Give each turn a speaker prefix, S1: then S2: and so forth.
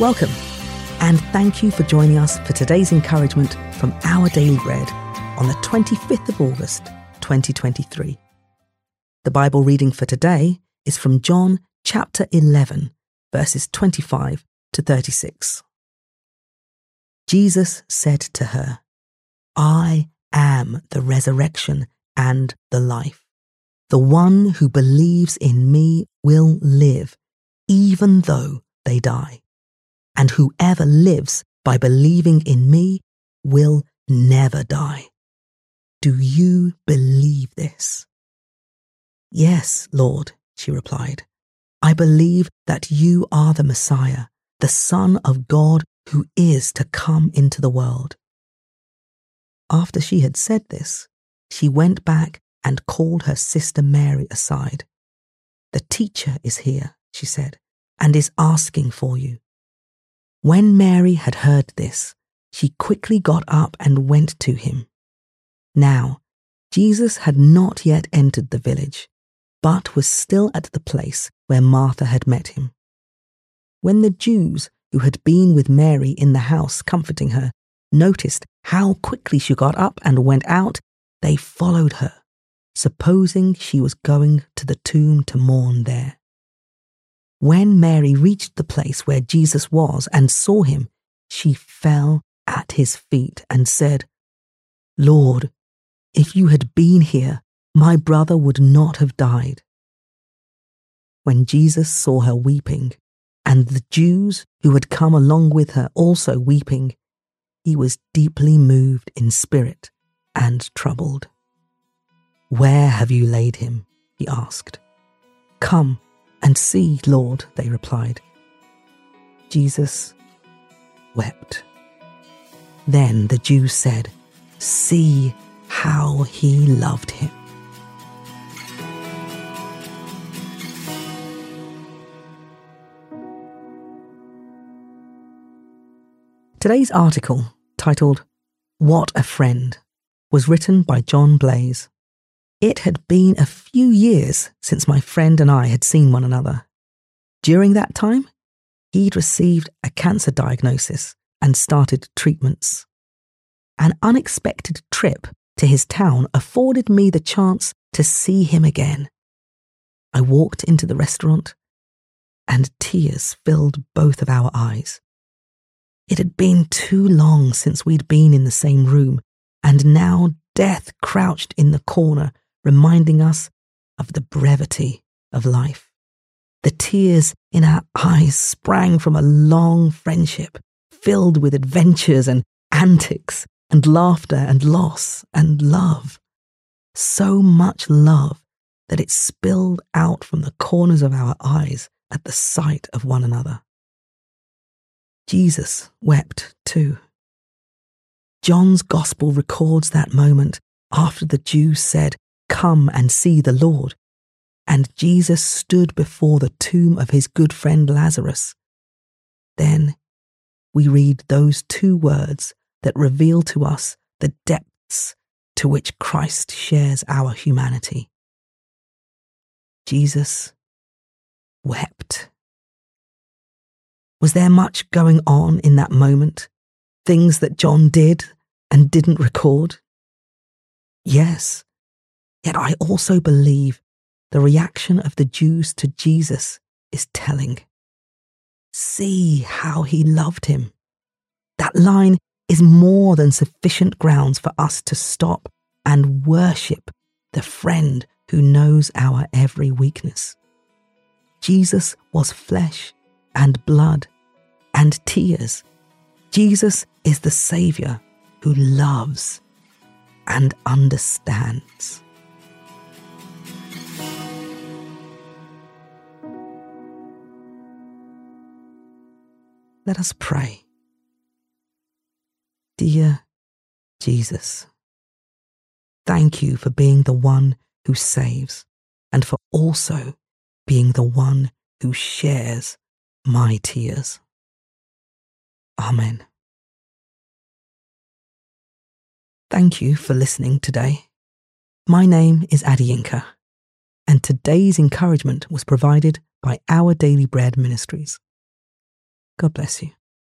S1: Welcome, and thank you for joining us for today's encouragement from Our Daily Bread on the 25th of August, 2023. The Bible reading for today is from John chapter 11, verses 25 to 36. Jesus said to her, I am the resurrection and the life. The one who believes in me will live, even though they die. And whoever lives by believing in me will never die. Do you believe this? Yes, Lord, she replied. I believe that you are the Messiah, the Son of God who is to come into the world. After she had said this, she went back and called her sister Mary aside. The teacher is here, she said, and is asking for you. When Mary had heard this, she quickly got up and went to him. Now, Jesus had not yet entered the village, but was still at the place where Martha had met him. When the Jews who had been with Mary in the house comforting her noticed how quickly she got up and went out, they followed her, supposing she was going to the tomb to mourn there. When Mary reached the place where Jesus was and saw him, she fell at his feet and said, Lord, if you had been here, my brother would not have died. When Jesus saw her weeping, and the Jews who had come along with her also weeping, he was deeply moved in spirit and troubled. Where have you laid him? he asked. Come and see, Lord, they replied. Jesus wept. Then the Jews said, See how he loved him. Today's article, titled What a Friend, was written by John Blase. It had been a few years since my friend and I had seen one another. During that time, he'd received a cancer diagnosis and started treatments. An unexpected trip to his town afforded me the chance to see him again. I walked into the restaurant, and tears filled both of our eyes. It had been too long since we'd been in the same room, and now death crouched in the corner, reminding us of the brevity of life. The tears in our eyes sprang from a long friendship filled with adventures and antics and laughter and loss and love. So much love that it spilled out from the corners of our eyes at the sight of one another. Jesus wept too. John's Gospel records that moment after the Jews said, Come and see the Lord. And Jesus stood before the tomb of his good friend Lazarus. Then we read those two words that reveal to us the depths to which Christ shares our humanity. Jesus wept. Was there much going on in that moment? Things that John did and didn't record? Yes. Yet I also believe the reaction of the Jews to Jesus is telling. See how he loved him. That line is more than sufficient grounds for us to stop and worship the friend who knows our every weakness. Jesus was flesh and blood and tears. Jesus is the Saviour who loves and understands. Let us pray. Dear Jesus, thank you for being the one who saves and for also being the one who shares my tears. Amen. Thank you for listening today. My name is Adeyinka, and today's encouragement was provided by Our Daily Bread Ministries. God bless you.